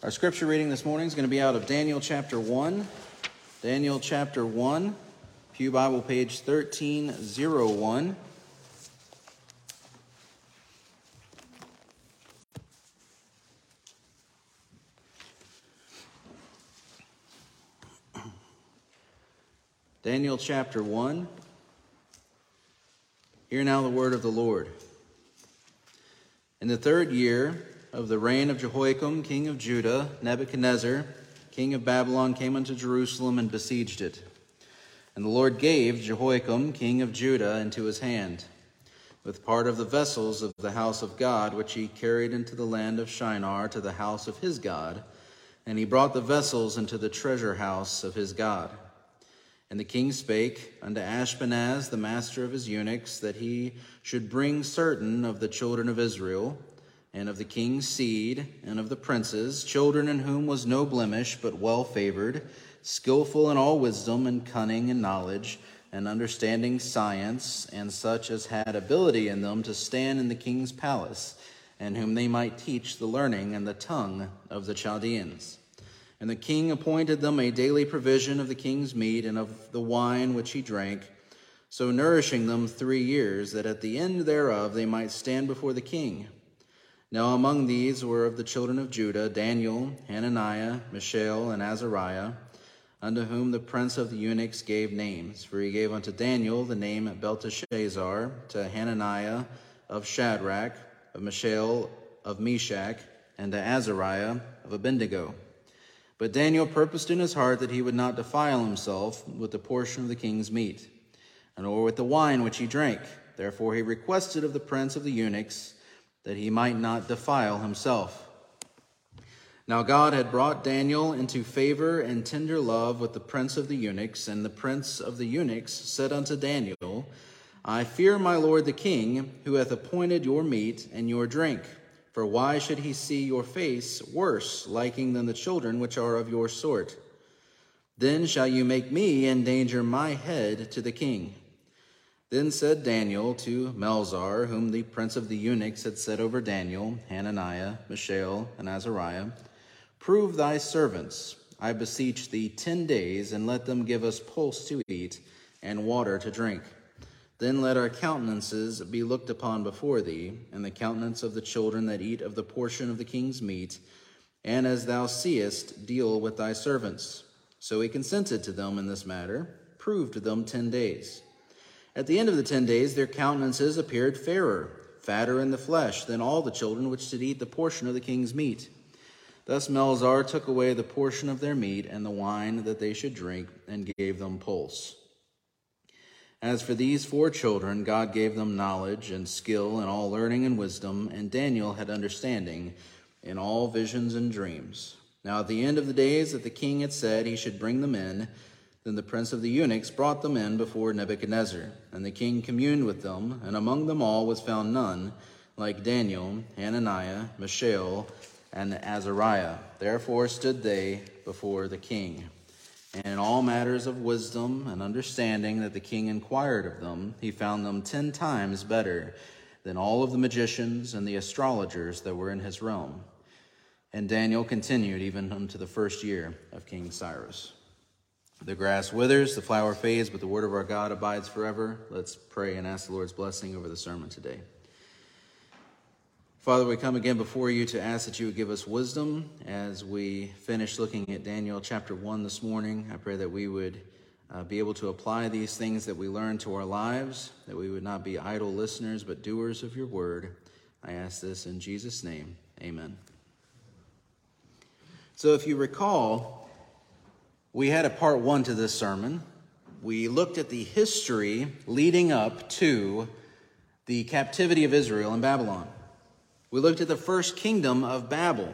Our scripture reading this morning is going to be out of Daniel chapter 1. Daniel chapter 1, Pew Bible page 1301. Daniel chapter 1. Hear now the word of the Lord. In the third year, of the reign of Jehoiakim, king of Judah, Nebuchadnezzar, king of Babylon, came unto Jerusalem and besieged it. And the Lord gave Jehoiakim, king of Judah, into his hand, with part of the vessels of the house of God, which he carried into the land of Shinar to the house of his God. And he brought the vessels into the treasure house of his God. And the king spake unto Ashpenaz, the master of his eunuchs, that he should bring certain of the children of Israel and of the king's seed, and of the princes, children in whom was no blemish, but well favored, skillful in all wisdom, and cunning and knowledge, and understanding science, and such as had ability in them to stand in the king's palace, and whom they might teach the learning and the tongue of the Chaldeans. And the king appointed them a daily provision of the king's meat and of the wine which he drank, so nourishing them three years, that at the end thereof they might stand before the king. Now among these were of the children of Judah Daniel, Hananiah, Mishael, and Azariah, unto whom the prince of the eunuchs gave names. For he gave unto Daniel the name Belteshazzar, to Hananiah of Shadrach, of Mishael of Meshach, and to Azariah of Abednego. But Daniel purposed in his heart that he would not defile himself with the portion of the king's meat, nor with the wine which he drank. Therefore he requested of the prince of the eunuchs that he might not defile himself. Now God had brought Daniel into favor and tender love with the prince of the eunuchs, and the prince of the eunuchs said unto Daniel, I fear my lord the king, who hath appointed your meat and your drink. For why should he see your face worse liking than the children which are of your sort? Then shall you make me endanger my head to the king. Then said Daniel to Melzar, whom the prince of the eunuchs had set over Daniel, Hananiah, Mishael, and Azariah, Prove thy servants, I beseech thee, ten days, and let them give us pulse to eat and water to drink. Then let our countenances be looked upon before thee, and the countenance of the children that eat of the portion of the king's meat, and as thou seest, deal with thy servants. So he consented to them in this matter, proved them ten days. At the end of the ten days, their countenances appeared fairer, fatter in the flesh, than all the children which did eat the portion of the king's meat. Thus Melzar took away the portion of their meat and the wine that they should drink, and gave them pulse. As for these four children, God gave them knowledge and skill in all learning and wisdom, and Daniel had understanding in all visions and dreams. Now, at the end of the days that the king had said he should bring them in, then the prince of the eunuchs brought them in before Nebuchadnezzar, and the king communed with them, and among them all was found none like Daniel, Hananiah, Mishael, and Azariah. Therefore stood they before the king. And in all matters of wisdom and understanding that the king inquired of them, he found them ten times better than all of the magicians and the astrologers that were in his realm. And Daniel continued even unto the first year of King Cyrus. The grass withers, the flower fades, but the word of our God abides forever. Let's pray and ask the Lord's blessing over the sermon today. Father, we come again before you to ask that you would give us wisdom as we finish looking at Daniel chapter 1 this morning. I pray that we would uh, be able to apply these things that we learn to our lives, that we would not be idle listeners, but doers of your word. I ask this in Jesus' name. Amen. So, if you recall, we had a part one to this sermon. We looked at the history leading up to the captivity of Israel in Babylon. We looked at the first kingdom of Babel,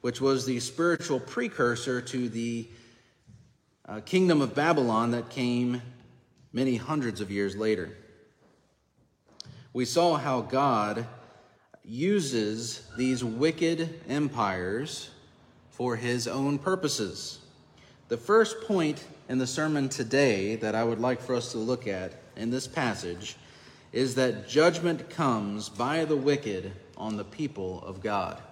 which was the spiritual precursor to the uh, kingdom of Babylon that came many hundreds of years later. We saw how God uses these wicked empires for his own purposes. The first point in the sermon today that I would like for us to look at in this passage is that judgment comes by the wicked on the people of God.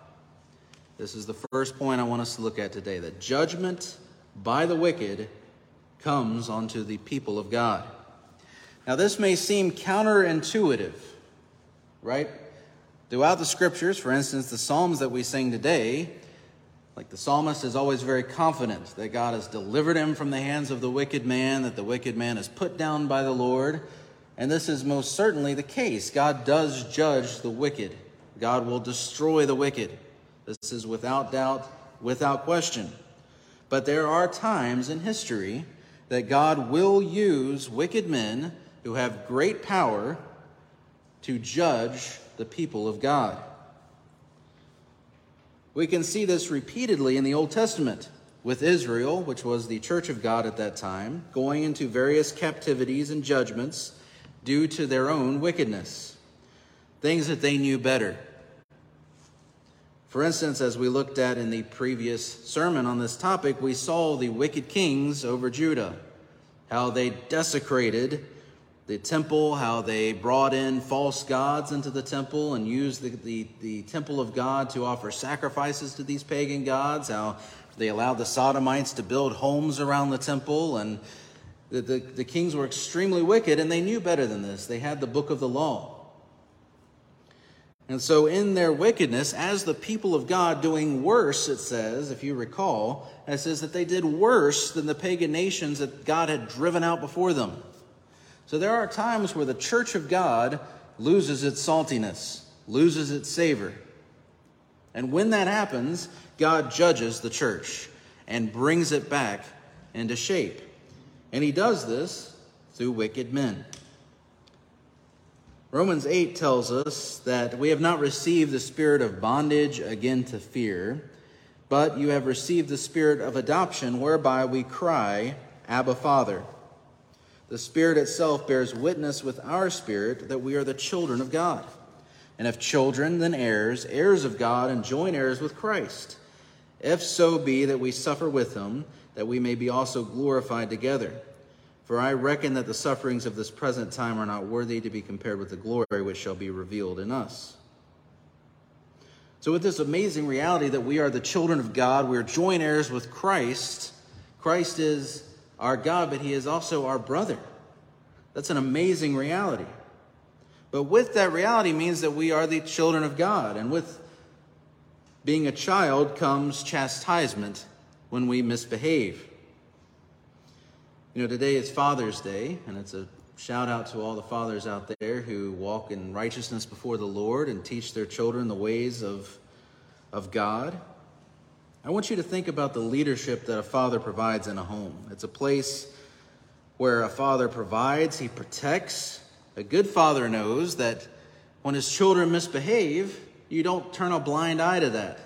This is the first point I want us to look at today that judgment by the wicked comes onto the people of God. Now, this may seem counterintuitive, right? Throughout the scriptures, for instance, the Psalms that we sing today, like the psalmist is always very confident that God has delivered him from the hands of the wicked man, that the wicked man is put down by the Lord. And this is most certainly the case. God does judge the wicked, God will destroy the wicked. This is without doubt, without question. But there are times in history that God will use wicked men who have great power to judge the people of God. We can see this repeatedly in the Old Testament with Israel, which was the church of God at that time, going into various captivities and judgments due to their own wickedness, things that they knew better. For instance, as we looked at in the previous sermon on this topic, we saw the wicked kings over Judah, how they desecrated the temple, how they brought in false gods into the temple and used the, the, the, temple of God to offer sacrifices to these pagan gods, how they allowed the Sodomites to build homes around the temple. And the, the, the kings were extremely wicked, and they knew better than this. They had the book of the law. And so, in their wickedness, as the people of God doing worse, it says, if you recall, it says that they did worse than the pagan nations that God had driven out before them. So, there are times where the church of God loses its saltiness, loses its savor. And when that happens, God judges the church and brings it back into shape. And he does this through wicked men. Romans 8 tells us that we have not received the spirit of bondage again to fear, but you have received the spirit of adoption, whereby we cry, Abba, Father. The Spirit itself bears witness with our spirit that we are the children of God. And if children, then heirs, heirs of God, and joint heirs with Christ. If so be that we suffer with him, that we may be also glorified together. For I reckon that the sufferings of this present time are not worthy to be compared with the glory which shall be revealed in us. So, with this amazing reality that we are the children of God, we are joint heirs with Christ. Christ is our God, but He is also our brother. That's an amazing reality. But with that reality means that we are the children of God. And with being a child comes chastisement when we misbehave. You know, today is Father's Day, and it's a shout out to all the fathers out there who walk in righteousness before the Lord and teach their children the ways of, of God. I want you to think about the leadership that a father provides in a home. It's a place where a father provides, he protects. A good father knows that when his children misbehave, you don't turn a blind eye to that.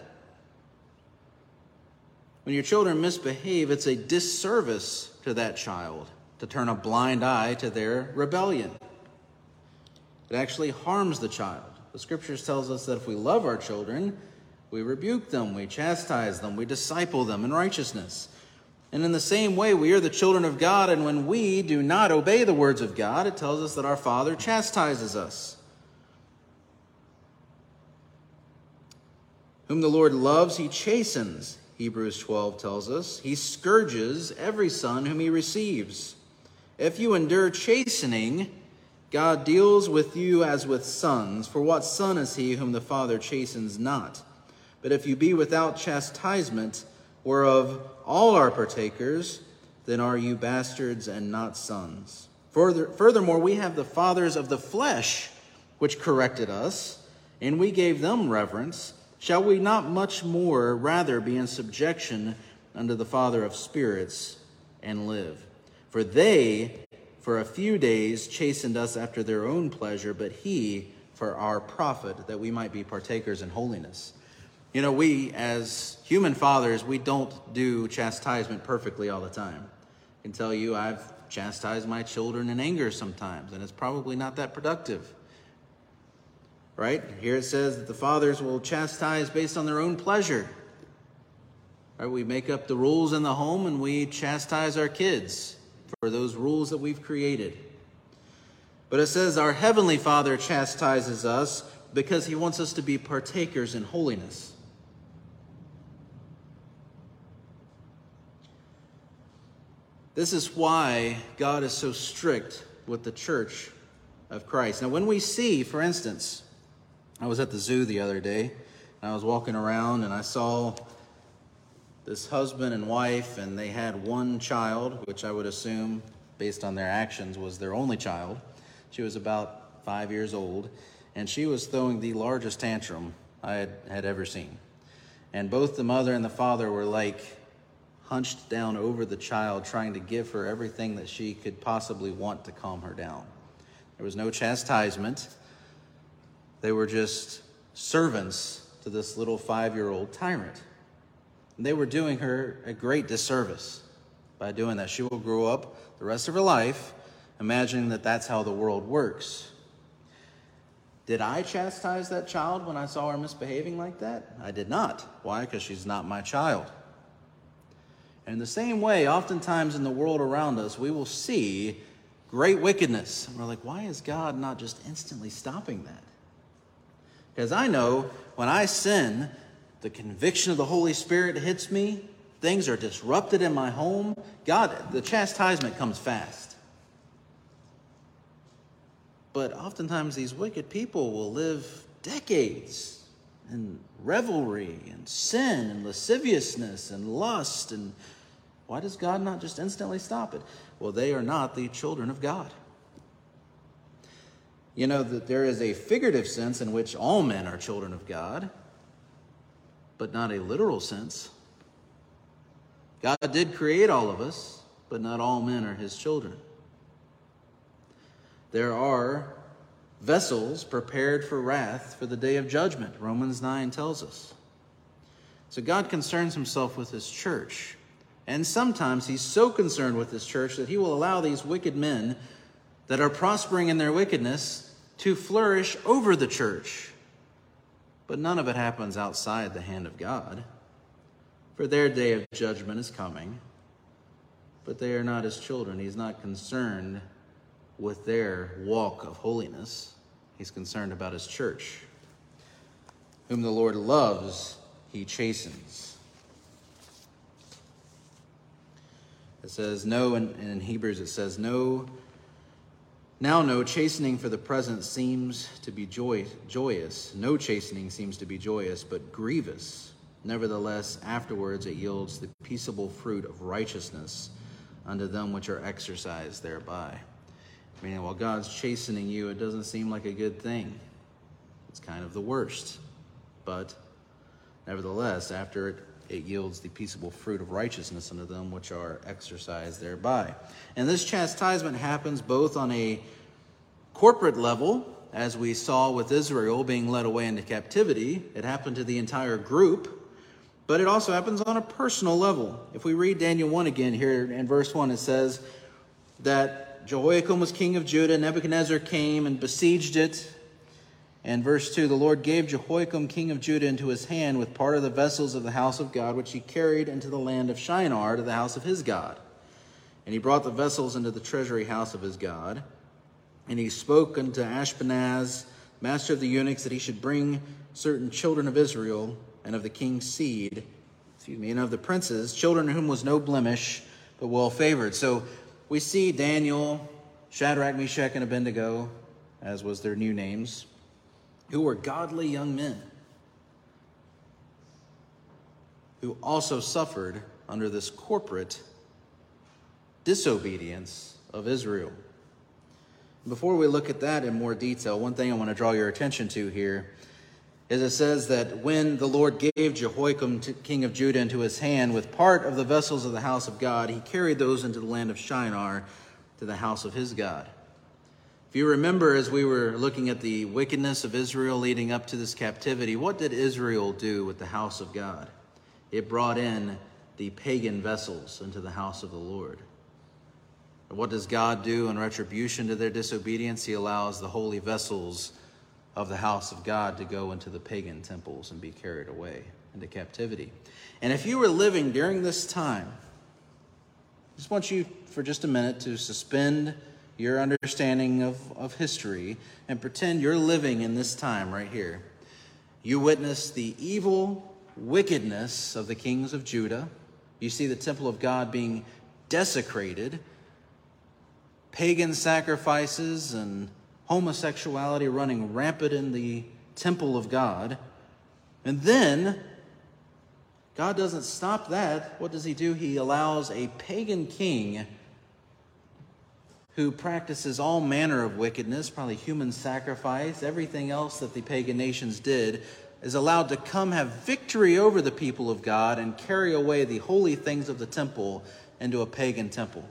When your children misbehave, it's a disservice to that child to turn a blind eye to their rebellion. It actually harms the child. The scriptures tells us that if we love our children, we rebuke them, we chastise them, we disciple them in righteousness. And in the same way, we are the children of God, and when we do not obey the words of God, it tells us that our Father chastises us. Whom the Lord loves, he chastens. Hebrews 12 tells us. He scourges every son whom he receives. If you endure chastening, God deals with you as with sons. For what son is he whom the Father chastens not? But if you be without chastisement, whereof all are partakers, then are you bastards and not sons. Further, furthermore, we have the fathers of the flesh, which corrected us, and we gave them reverence. Shall we not much more rather be in subjection unto the Father of spirits and live? For they, for a few days, chastened us after their own pleasure, but he for our profit, that we might be partakers in holiness. You know, we as human fathers, we don't do chastisement perfectly all the time. I can tell you I've chastised my children in anger sometimes, and it's probably not that productive right? Here it says that the fathers will chastise based on their own pleasure. Right? We make up the rules in the home and we chastise our kids for those rules that we've created. But it says our heavenly Father chastises us because he wants us to be partakers in holiness. This is why God is so strict with the church of Christ. Now, when we see, for instance, I was at the zoo the other day, and I was walking around, and I saw this husband and wife, and they had one child, which I would assume, based on their actions, was their only child. She was about five years old, and she was throwing the largest tantrum I had, had ever seen. And both the mother and the father were like hunched down over the child, trying to give her everything that she could possibly want to calm her down. There was no chastisement, they were just servants to this little five year old tyrant. And they were doing her a great disservice by doing that. She will grow up the rest of her life imagining that that's how the world works. Did I chastise that child when I saw her misbehaving like that? I did not. Why? Because she's not my child. And in the same way, oftentimes in the world around us, we will see great wickedness. And we're like, why is God not just instantly stopping that? Because I know when I sin, the conviction of the Holy Spirit hits me, things are disrupted in my home. God, the chastisement comes fast. But oftentimes, these wicked people will live decades in revelry and sin and lasciviousness and lust. And why does God not just instantly stop it? Well, they are not the children of God. You know that there is a figurative sense in which all men are children of God, but not a literal sense. God did create all of us, but not all men are his children. There are vessels prepared for wrath for the day of judgment, Romans 9 tells us. So God concerns himself with his church. And sometimes he's so concerned with his church that he will allow these wicked men that are prospering in their wickedness to flourish over the church. But none of it happens outside the hand of God. For their day of judgment is coming. But they are not his children. He's not concerned with their walk of holiness. He's concerned about his church. Whom the Lord loves, he chastens. It says, No, and in Hebrews it says, No, now no chastening for the present seems to be joy, joyous. No chastening seems to be joyous, but grievous. Nevertheless, afterwards it yields the peaceable fruit of righteousness unto them which are exercised thereby. Meaning, while God's chastening you, it doesn't seem like a good thing. It's kind of the worst. But nevertheless, after it, it yields the peaceable fruit of righteousness unto them which are exercised thereby. And this chastisement happens both on a corporate level, as we saw with Israel being led away into captivity. It happened to the entire group. But it also happens on a personal level. If we read Daniel 1 again here in verse 1, it says that Jehoiakim was king of Judah. Nebuchadnezzar came and besieged it. And verse 2 The Lord gave Jehoiakim, king of Judah, into his hand with part of the vessels of the house of God, which he carried into the land of Shinar to the house of his God. And he brought the vessels into the treasury house of his God. And he spoke unto Ashpenaz, master of the eunuchs, that he should bring certain children of Israel and of the king's seed, excuse me, and of the princes, children whom was no blemish, but well favored. So we see Daniel, Shadrach, Meshach, and Abednego, as was their new names, who were godly young men who also suffered under this corporate disobedience of Israel. Before we look at that in more detail, one thing I want to draw your attention to here is it says that when the Lord gave Jehoiakim, king of Judah, into his hand with part of the vessels of the house of God, he carried those into the land of Shinar to the house of his God. If you remember, as we were looking at the wickedness of Israel leading up to this captivity, what did Israel do with the house of God? It brought in the pagan vessels into the house of the Lord. what does God do in retribution to their disobedience? He allows the holy vessels of the house of God to go into the pagan temples and be carried away into captivity. And if you were living during this time, I just want you for just a minute to suspend your understanding of, of history and pretend you're living in this time right here. You witness the evil wickedness of the kings of Judah. You see the temple of God being desecrated, pagan sacrifices and homosexuality running rampant in the temple of God. And then God doesn't stop that. What does he do? He allows a pagan king who practices all manner of wickedness, probably human sacrifice, everything else that the pagan nations did, is allowed to come have victory over the people of God and carry away the holy things of the temple into a pagan temple.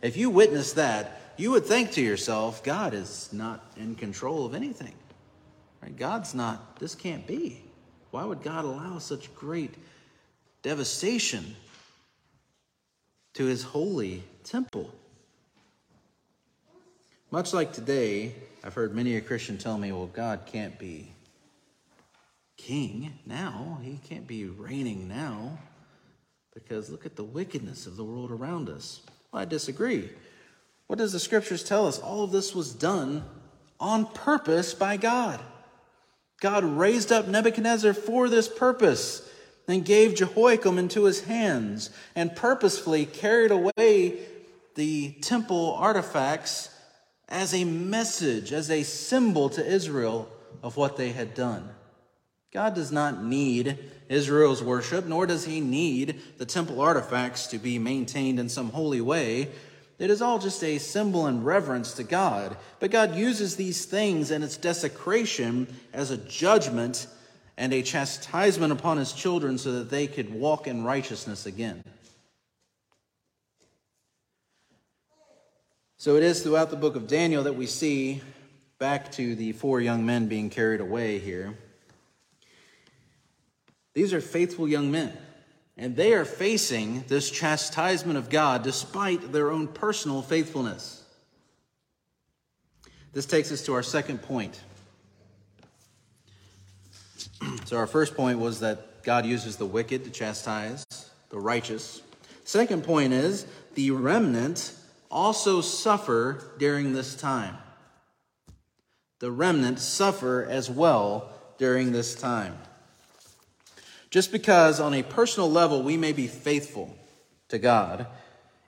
If you witness that, you would think to yourself, God is not in control of anything. Right? God's not, this can't be. Why would God allow such great devastation to his holy temple? Much like today, I've heard many a Christian tell me, well, God can't be king now. He can't be reigning now because look at the wickedness of the world around us. Well, I disagree. What does the scriptures tell us? All of this was done on purpose by God. God raised up Nebuchadnezzar for this purpose and gave Jehoiakim into his hands and purposefully carried away the temple artifacts as a message, as a symbol to Israel of what they had done. God does not need Israel's worship, nor does he need the temple artifacts to be maintained in some holy way. It is all just a symbol and reverence to God. But God uses these things and its desecration as a judgment and a chastisement upon his children so that they could walk in righteousness again. So it is throughout the book of Daniel that we see back to the four young men being carried away here. These are faithful young men, and they are facing this chastisement of God despite their own personal faithfulness. This takes us to our second point. So, our first point was that God uses the wicked to chastise the righteous. Second point is the remnant also suffer during this time. The remnant suffer as well during this time. Just because on a personal level we may be faithful to God,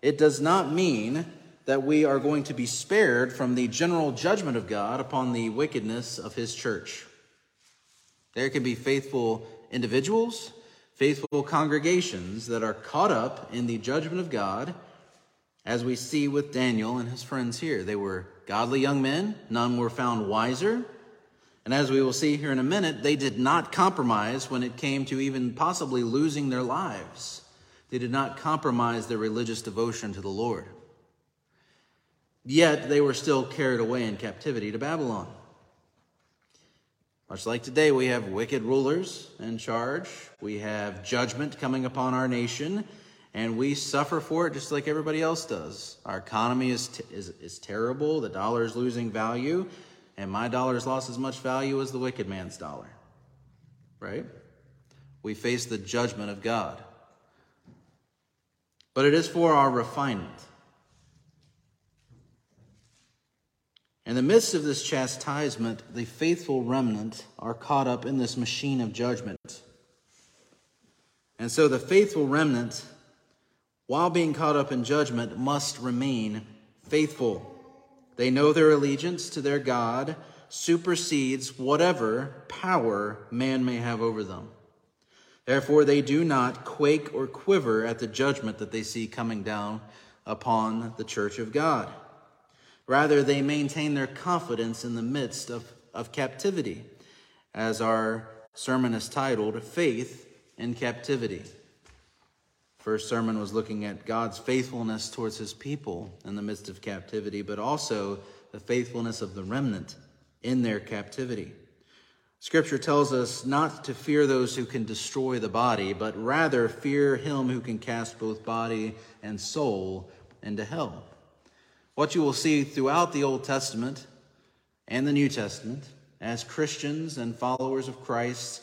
it does not mean that we are going to be spared from the general judgment of God upon the wickedness of His church. There can be faithful individuals, faithful congregations that are caught up in the judgment of God as we see with Daniel and his friends here. They were godly young men, none were found wiser. And as we will see here in a minute, they did not compromise when it came to even possibly losing their lives. They did not compromise their religious devotion to the Lord. Yet they were still carried away in captivity to Babylon. Much like today, we have wicked rulers in charge. We have judgment coming upon our nation and we suffer for it just like everybody else does. Our economy is, t- is, is terrible, the dollar is losing value, and my dollar has lost as much value as the wicked man's dollar. Right? We face the judgment of God. But it is for our refinement. In the midst of this chastisement, the faithful remnant are caught up in this machine of judgment. And so the faithful remnant while being caught up in judgment, must remain faithful. They know their allegiance to their God supersedes whatever power man may have over them. Therefore, they do not quake or quiver at the judgment that they see coming down upon the church of God. Rather, they maintain their confidence in the midst of, of captivity, as our sermon is titled, Faith in Captivity. First sermon was looking at God's faithfulness towards his people in the midst of captivity, but also the faithfulness of the remnant in their captivity. Scripture tells us not to fear those who can destroy the body, but rather fear him who can cast both body and soul into hell. What you will see throughout the Old Testament and the New Testament, as Christians and followers of Christ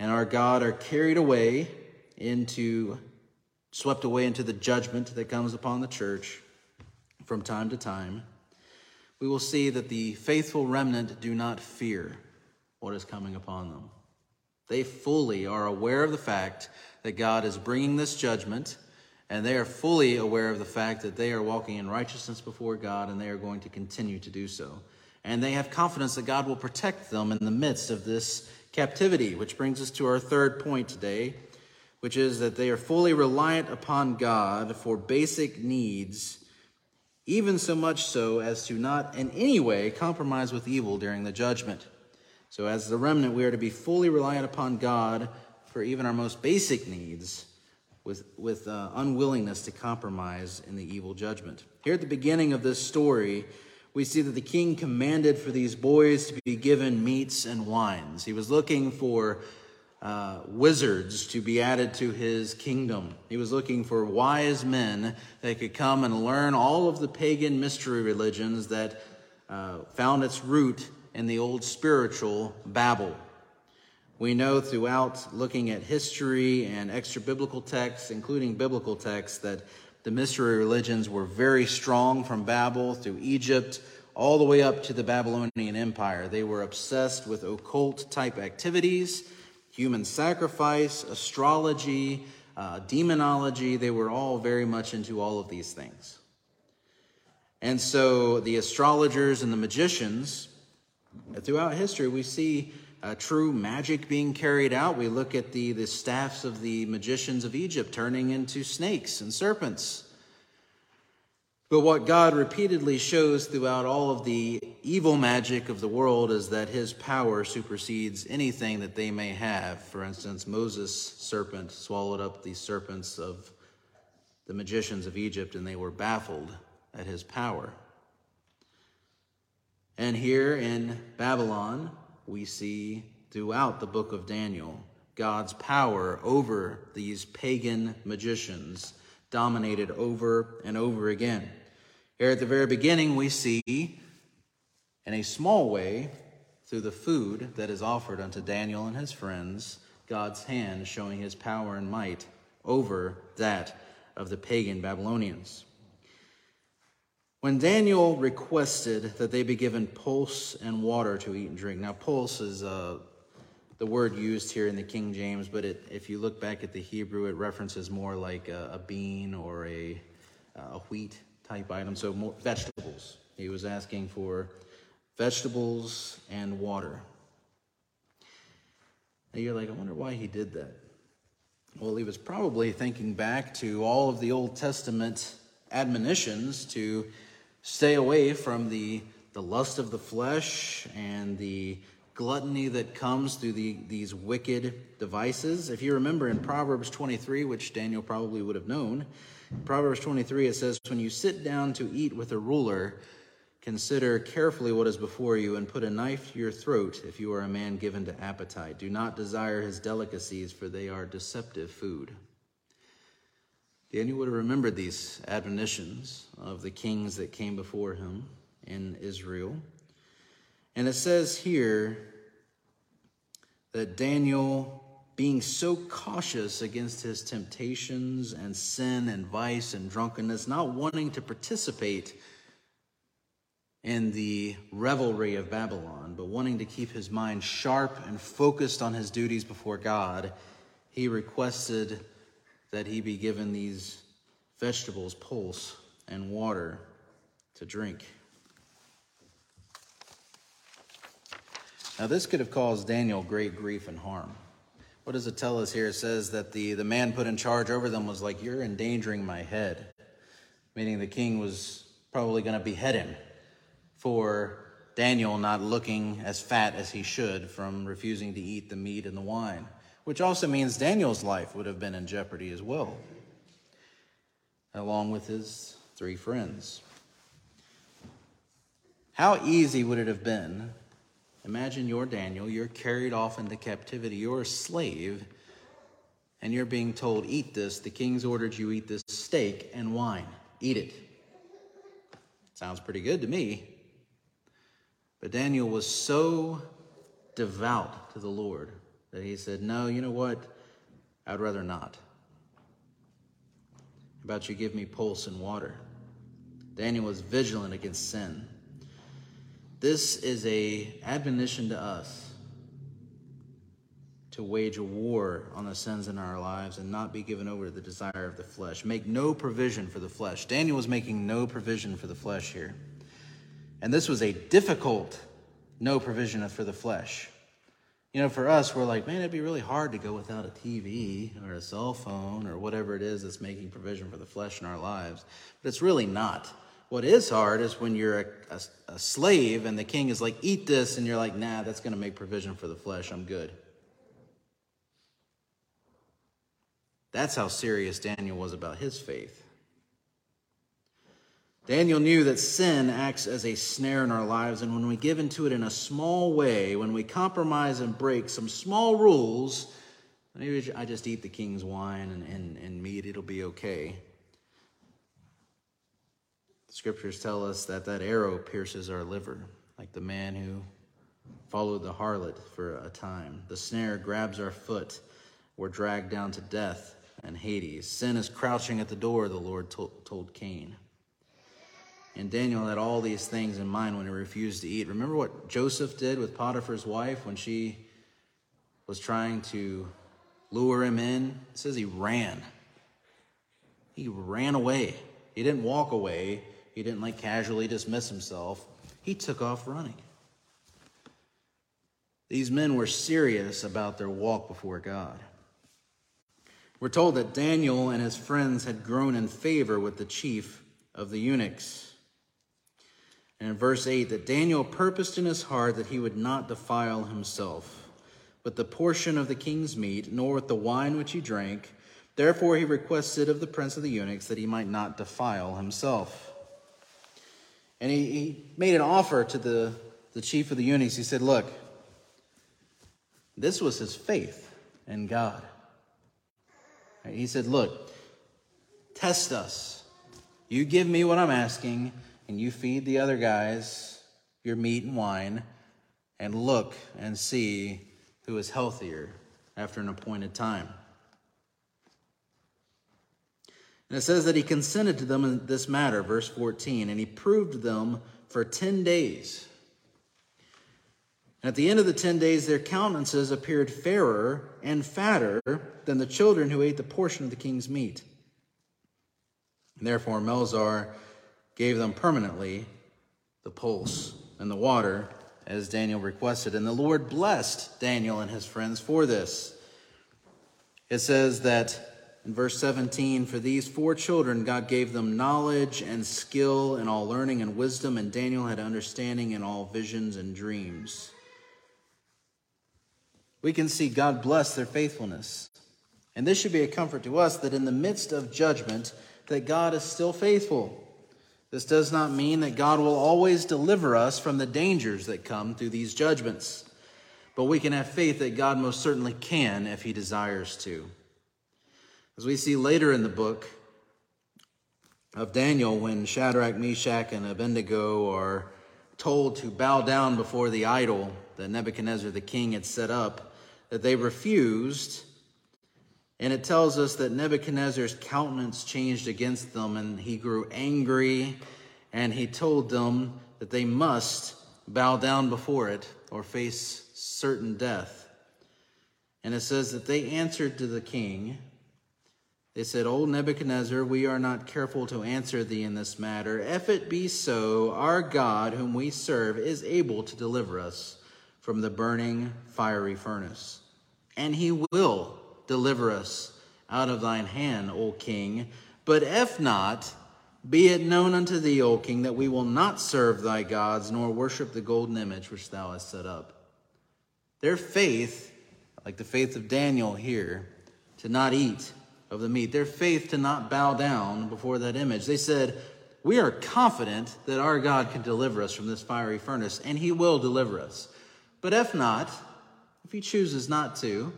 and our God are carried away into swept away into the judgment that comes upon the church from time to time, we will see that the faithful remnant do not fear what is coming upon them. They fully are aware of the fact that God is bringing this judgment And they are fully aware of the fact that they are walking in righteousness before God and they are going to continue to do so. And they have confidence that God will protect them in the midst of this captivity, which brings us to our third point today, which is that they are fully reliant upon God for basic needs, even so much so as to not in any way compromise with evil during the judgment. So, as the remnant, we are to be fully reliant upon God for even our most basic needs with, with uh, unwillingness to compromise in the evil judgment. Here at the beginning of this story, we see that the king commanded for these boys to be given meats and wines. He was looking for uh, wizards to be added to his kingdom. He was looking for wise men that could come and learn all of the pagan mystery religions that uh, found its root in the old spiritual Babel. We know throughout looking at history and extra biblical texts, including biblical texts, that the mystery religions were very strong from Babel through Egypt all the way up to the Babylonian Empire. They were obsessed with occult type activities, human sacrifice, astrology, uh, demonology. They were all very much into all of these things. And so the astrologers and the magicians, throughout history, we see uh, true magic being carried out. We look at the, the staffs of the magicians of Egypt turning into snakes and serpents. But what God repeatedly shows throughout all of the evil magic of the world is that his power supersedes anything that they may have. For instance, Moses' serpent swallowed up the serpents of the magicians of Egypt, and they were baffled at his power. And here in Babylon, we see throughout the book of Daniel God's power over these pagan magicians dominated over and over again. Here at the very beginning, we see in a small way through the food that is offered unto Daniel and his friends, God's hand showing his power and might over that of the pagan Babylonians. When Daniel requested that they be given pulse and water to eat and drink, now pulse is uh, the word used here in the King James, but it, if you look back at the Hebrew, it references more like a, a bean or a, a wheat type item, so more vegetables. He was asking for vegetables and water. Now you're like, I wonder why he did that. Well, he was probably thinking back to all of the Old Testament admonitions to Stay away from the, the lust of the flesh and the gluttony that comes through the, these wicked devices. If you remember in Proverbs 23, which Daniel probably would have known, Proverbs 23, it says, When you sit down to eat with a ruler, consider carefully what is before you and put a knife to your throat if you are a man given to appetite. Do not desire his delicacies, for they are deceptive food. Daniel would have remembered these admonitions of the kings that came before him in Israel. And it says here that Daniel, being so cautious against his temptations and sin and vice and drunkenness, not wanting to participate in the revelry of Babylon, but wanting to keep his mind sharp and focused on his duties before God, he requested that he be given these vegetables, pulse, and water to drink. Now, this could have caused Daniel great grief and harm. What does it tell us here? It says that the, the man put in charge over them was like, You're endangering my head. Meaning the king was probably going to behead him for Daniel not looking as fat as he should from refusing to eat the meat and the wine which also means Daniel's life would have been in jeopardy as well, along with his three friends. How easy would it have been? Imagine you're Daniel, you're carried off into captivity, you're a slave, and you're being told, Eat this. The king's ordered you eat this steak and wine. Eat it. Sounds pretty good to me. But Daniel was so devout to the Lord that he said, No, you know what? I'd rather not. How about you give me pulse and water? Daniel was vigilant against sin. This is a admonition to us to wage a war on the sins in our lives and not be given over to the desire of the flesh. Make no provision for the flesh. Daniel was making no provision for the flesh here. And this was a difficult no provision for the flesh. You know, for us, we're like, man, it'd be really hard to go without a TV or a cell phone or whatever it is that's making provision for the flesh in our lives. But it's really not. What is hard is when you're a, a, a slave and the king is like, eat this, and you're like, nah, that's going to make provision for the flesh. I'm good. That's how serious Daniel was about his faith. Daniel knew that sin acts as a snare in our lives, and when we give into it in a small way, when we compromise and break some small rules, maybe I just eat the king's wine and, and, and meat, it'll be okay. Scriptures tell us that that arrow pierces our liver, like the man who followed the harlot for a time. The snare grabs our foot. We're dragged down to death and Hades. Sin is crouching at the door, the Lord told Cain. And Daniel had all these things in mind when he refused to eat. Remember what Joseph did with Potiphar's wife when she was trying to lure him in? It says he ran. He ran away. He didn't walk away. He didn't like casually dismiss himself. He took off running. These men were serious about their walk before God. We're told that Daniel and his friends had grown in favor with the chief of the eunuchs. And in verse 8, that Daniel purposed in his heart that he would not defile himself with the portion of the king's meat, nor with the wine which he drank. Therefore, he requested of the prince of the eunuchs that he might not defile himself. And he, he made an offer to the, the chief of the eunuchs. He said, Look, this was his faith in God. He said, Look, test us. You give me what I'm asking, and you feed the other guys your meat and wine, and look and see who is healthier after an appointed time. And it says that he consented to them in this matter, verse 14, and he proved them for 10 days. And at the end of the 10 days, their countenances appeared fairer and fatter than the children who ate the portion of the king's meat. And therefore, Melzar gave them permanently the pulse and the water as Daniel requested. And the Lord blessed Daniel and his friends for this. It says that in verse 17, for these four children, God gave them knowledge and skill in all learning and wisdom, and Daniel had understanding in all visions and dreams. We can see God bless their faithfulness. And this should be a comfort to us that in the midst of judgment, that God is still faithful. This does not mean that God will always deliver us from the dangers that come through these judgments. But we can have faith that God most certainly can if he desires to. As we see later in the book of Daniel, when Shadrach, Meshach, and Abednego are told to bow down before the idol that Nebuchadnezzar the king had set up, that they refused and it tells us that Nebuchadnezzar's countenance changed against them, and he grew angry, and he told them that they must bow down before it or face certain death. And it says that they answered to the king. They said, O Nebuchadnezzar, we are not careful to answer thee in this matter. If it be so, our God, whom we serve, is able to deliver us from the burning fiery furnace. And he will deliver us out of thine hand, O king. But if not, be it known unto thee, O king, that we will not serve thy gods, nor worship the golden image which thou hast set up. Their faith, like the faith of Daniel here, to not eat of the meat, their faith to not bow down before that image. They said, We are confident that our God can deliver us from this fiery furnace, and he will deliver us. But if not, if he chooses not to,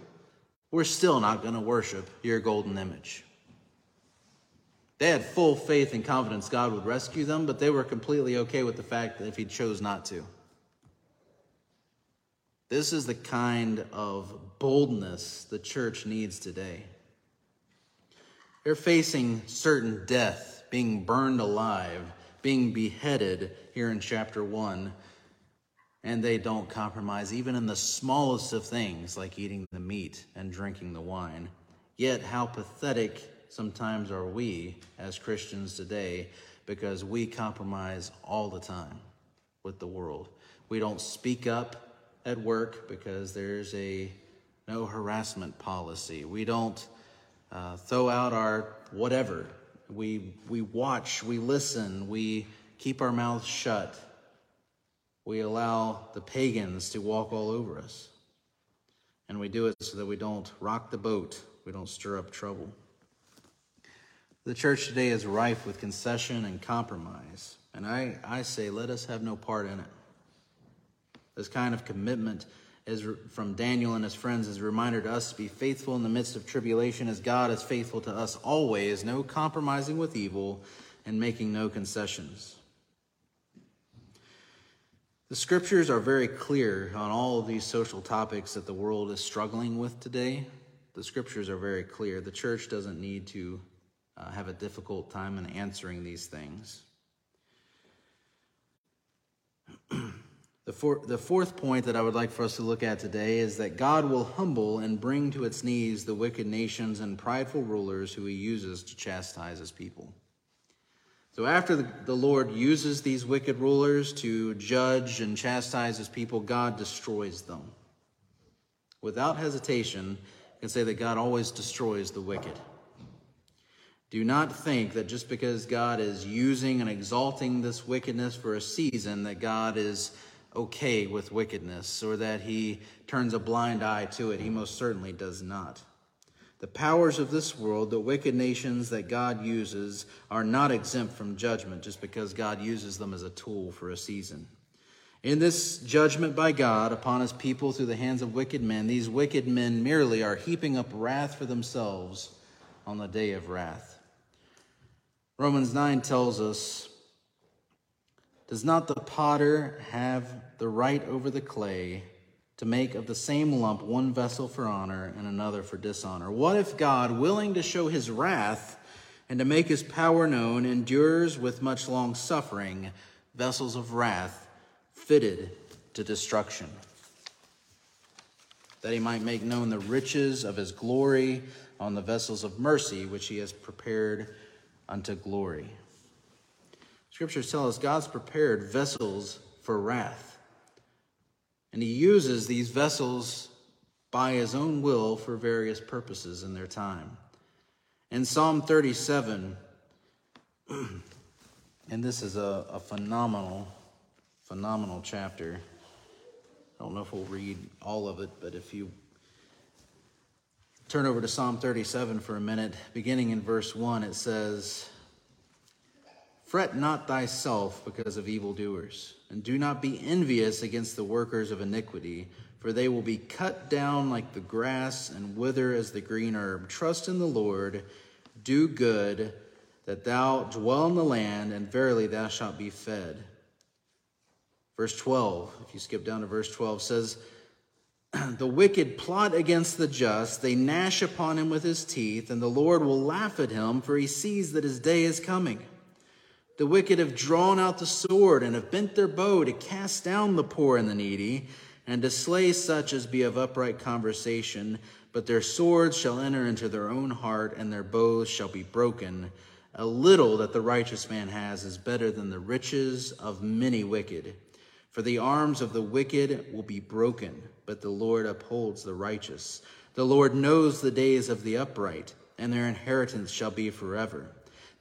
we're still not going to worship your golden image. They had full faith and confidence God would rescue them, but they were completely okay with the fact that if he chose not to. This is the kind of boldness the church needs today. They're facing certain death, being burned alive, being beheaded here in chapter 1. and they don't compromise even in the smallest of things like eating the meat and drinking the wine. Yet, how pathetic sometimes are we as Christians today because we compromise all the time with the world. We don't speak up at work because there's a no harassment policy. We don't uh, throw out our whatever. We, we watch, we listen, we keep our mouths shut. We allow the pagans to walk all over us. And we do it so that we don't rock the boat, we don't stir up trouble. The church today is rife with concession and compromise. And I, I say, let us have no part in it. This kind of commitment is from Daniel and his friends is a reminder to us to be faithful in the midst of tribulation as God is faithful to us always, no compromising with evil and making no concessions. The scriptures are very clear on all of these social topics that the world is struggling with today. The scriptures are very clear. The church doesn't need to uh, have a difficult time in answering these things. The, the fourth point that I would like for us to look at today is that God will humble and bring to its knees the wicked nations and prideful rulers who he uses to chastise his people. So, after the, Lord uses these wicked rulers to judge and chastise his people, God destroys them. Without hesitation, I can say that God always destroys the wicked. Do not think that just because God is using and exalting this wickedness for a season, that God is okay with wickedness or that he turns a blind eye to it. He most certainly does not. The powers of this world, the wicked nations that God uses, are not exempt from judgment just because God uses them as a tool for a season. In this judgment by God upon his people through the hands of wicked men, these wicked men merely are heaping up wrath for themselves on the day of wrath. Romans 9 tells us Does not the potter have the right over the clay to make of the same lump one vessel for honor and another for dishonor. What if God, willing to show his wrath and to make his power known, endures with much long suffering vessels of wrath fitted to destruction? That he might make known the riches of his glory on the vessels of mercy which he has prepared unto glory. Scriptures tell us God's prepared vessels for wrath. And he uses these vessels by his own will for various purposes in their time. In Psalm 37, and this is a, a phenomenal, phenomenal chapter. I don't know if we'll read all of it, but if you turn over to Psalm 37 for a minute, beginning in verse 1, it says, Fret not thyself because of evildoers, and do not be envious against the workers of iniquity, for they will be cut down like the grass and wither as the green herb. Trust in the Lord, do good, that thou dwell in the land, and verily thou shalt be fed. Verse 12, if you skip down to verse 12, says, The wicked plot against the just, they gnash upon him with his teeth, and the Lord will laugh at him, for he sees that his day is coming. The wicked have drawn out the sword and have bent their bow to cast down the poor and the needy, and to slay such as be of upright conversation. But their swords shall enter into their own heart, and their bows shall be broken. A little that the righteous man has is better than the riches of many wicked. For the arms of the wicked will be broken, but the Lord upholds the righteous. The Lord knows the days of the upright, and their inheritance shall be forever.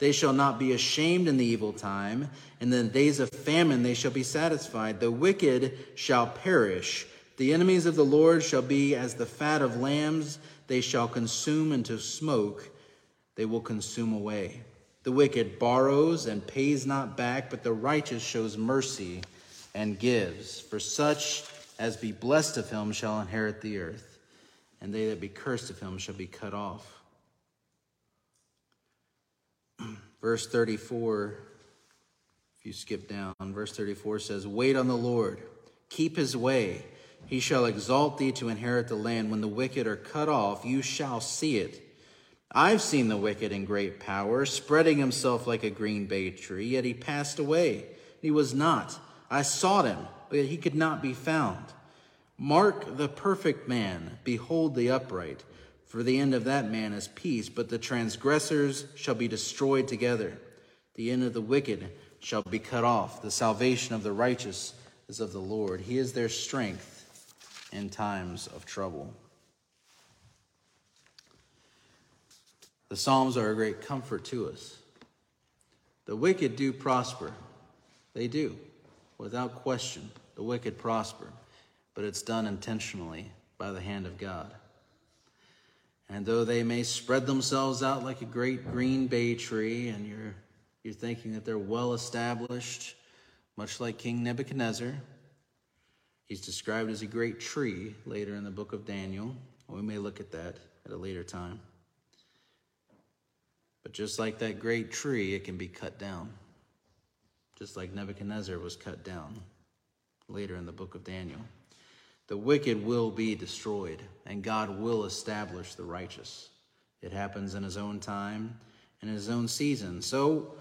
They shall not be ashamed in the evil time. And in the days of famine they shall be satisfied. The wicked shall perish. The enemies of the Lord shall be as the fat of lambs. They shall consume into smoke. They will consume away. The wicked borrows and pays not back, but the righteous shows mercy and gives. For such as be blessed of him shall inherit the earth, and they that be cursed of him shall be cut off. Verse 34, if you skip down, verse 34 says, Wait on the Lord, keep his way. He shall exalt thee to inherit the land. When the wicked are cut off, you shall see it. I've seen the wicked in great power, spreading himself like a green bay tree, yet he passed away. He was not. I sought him, but he could not be found. Mark the perfect man, behold the upright. For the end of that man is peace, but the transgressors shall be destroyed together. The end of the wicked shall be cut off. The salvation of the righteous is of the Lord. He is their strength in times of trouble. The Psalms are a great comfort to us. The wicked do prosper. They do, without question. The wicked prosper, but it's done intentionally by the hand of God. And though they may spread themselves out like a great green bay tree, and you're, you're thinking that they're well established, much like King Nebuchadnezzar, he's described as a great tree later in the book of Daniel. We may look at that at a later time. But just like that great tree, it can be cut down. Just like Nebuchadnezzar was cut down later in the book of Daniel. The wicked will be destroyed, and God will establish the righteous. It happens in His own time and in His own season. So,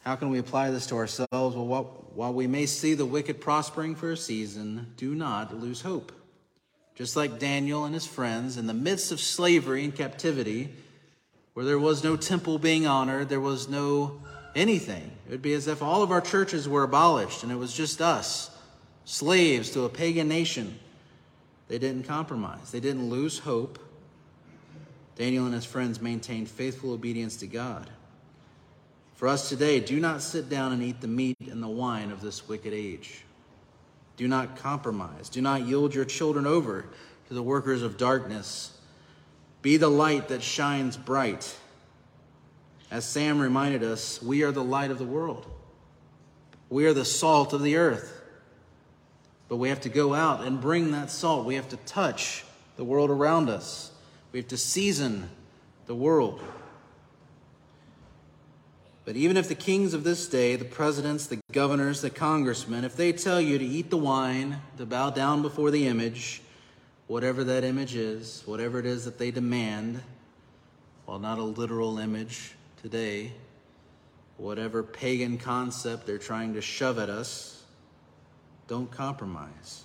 how can we apply this to ourselves? Well, while we may see the wicked prospering for a season, do not lose hope. Just like Daniel and his friends, in the midst of slavery and captivity, where there was no temple being honored, there was no anything. It would be as if all of our churches were abolished and it was just us, slaves to a pagan nation. They didn't compromise, they didn't lose hope. Daniel and his friends maintained faithful obedience to God. For us today, do not sit down and eat the meat and the wine of this wicked age. Do not compromise. Do not yield your children over to the workers of darkness be the light that shines bright. As Sam reminded us, we are the light of the world. We are the salt of the earth. But we have to go out and bring that salt. We have to touch the world around us. We have to season the world. But even if the kings of this day, the presidents, the governors, the congressmen, if they tell you to eat the wine, to bow down before the image, whatever that image is, whatever it is that they demand, while not a literal image today, whatever pagan concept they're trying to shove at us, don't compromise.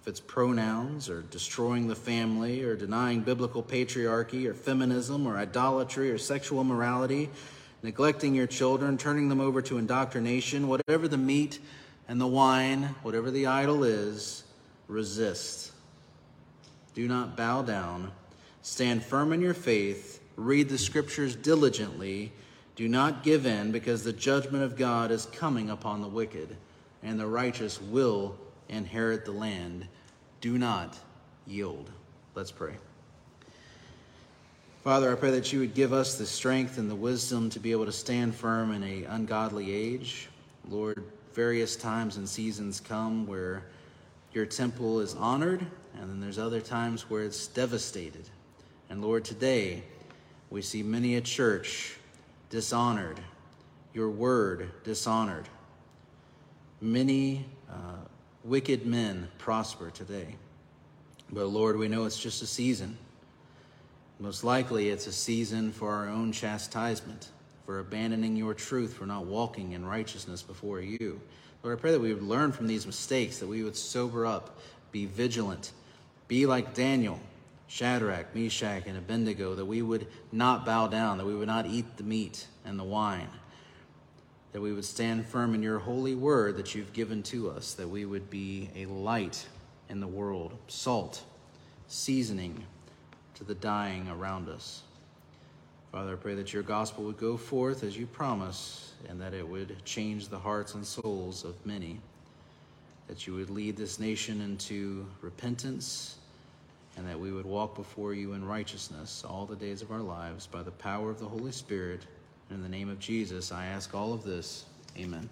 If it's pronouns or destroying the family or denying biblical patriarchy or feminism or idolatry or sexual morality, neglecting your children, turning them over to indoctrination, whatever the meat and the wine, whatever the idol is, resist. Do not bow down. Stand firm in your faith. Read the scriptures diligently. Do not give in, because the judgment of God is coming upon the wicked, and the righteous will inherit the land. Do not yield. Let's pray. Father, I pray that you would give us the strength and the wisdom to be able to stand firm in a ungodly age. Lord, various times and seasons come where your temple is honored and then there's other times where it's devastated. And Lord, today we see many a church dishonored, your word dishonored. Many uh, wicked men prosper today. But Lord, we know it's just a season. Most likely, it's a season for our own chastisement, for abandoning your truth, for not walking in righteousness before you. Lord, I pray that we would learn from these mistakes, that we would sober up, be vigilant, be like Daniel, Shadrach, Meshach, and Abednego, that we would not bow down, that we would not eat the meat and the wine, that we would stand firm in your holy word that you've given to us, that we would be a light in the world, salt, seasoning to the dying around us. Father, I pray that your gospel would go forth as you promise, and that it would change the hearts and souls of many, that you would lead this nation into repentance and that we would walk before you in righteousness all the days of our lives by the power of the Holy Spirit. In the name of Jesus, I ask all of this. Amen.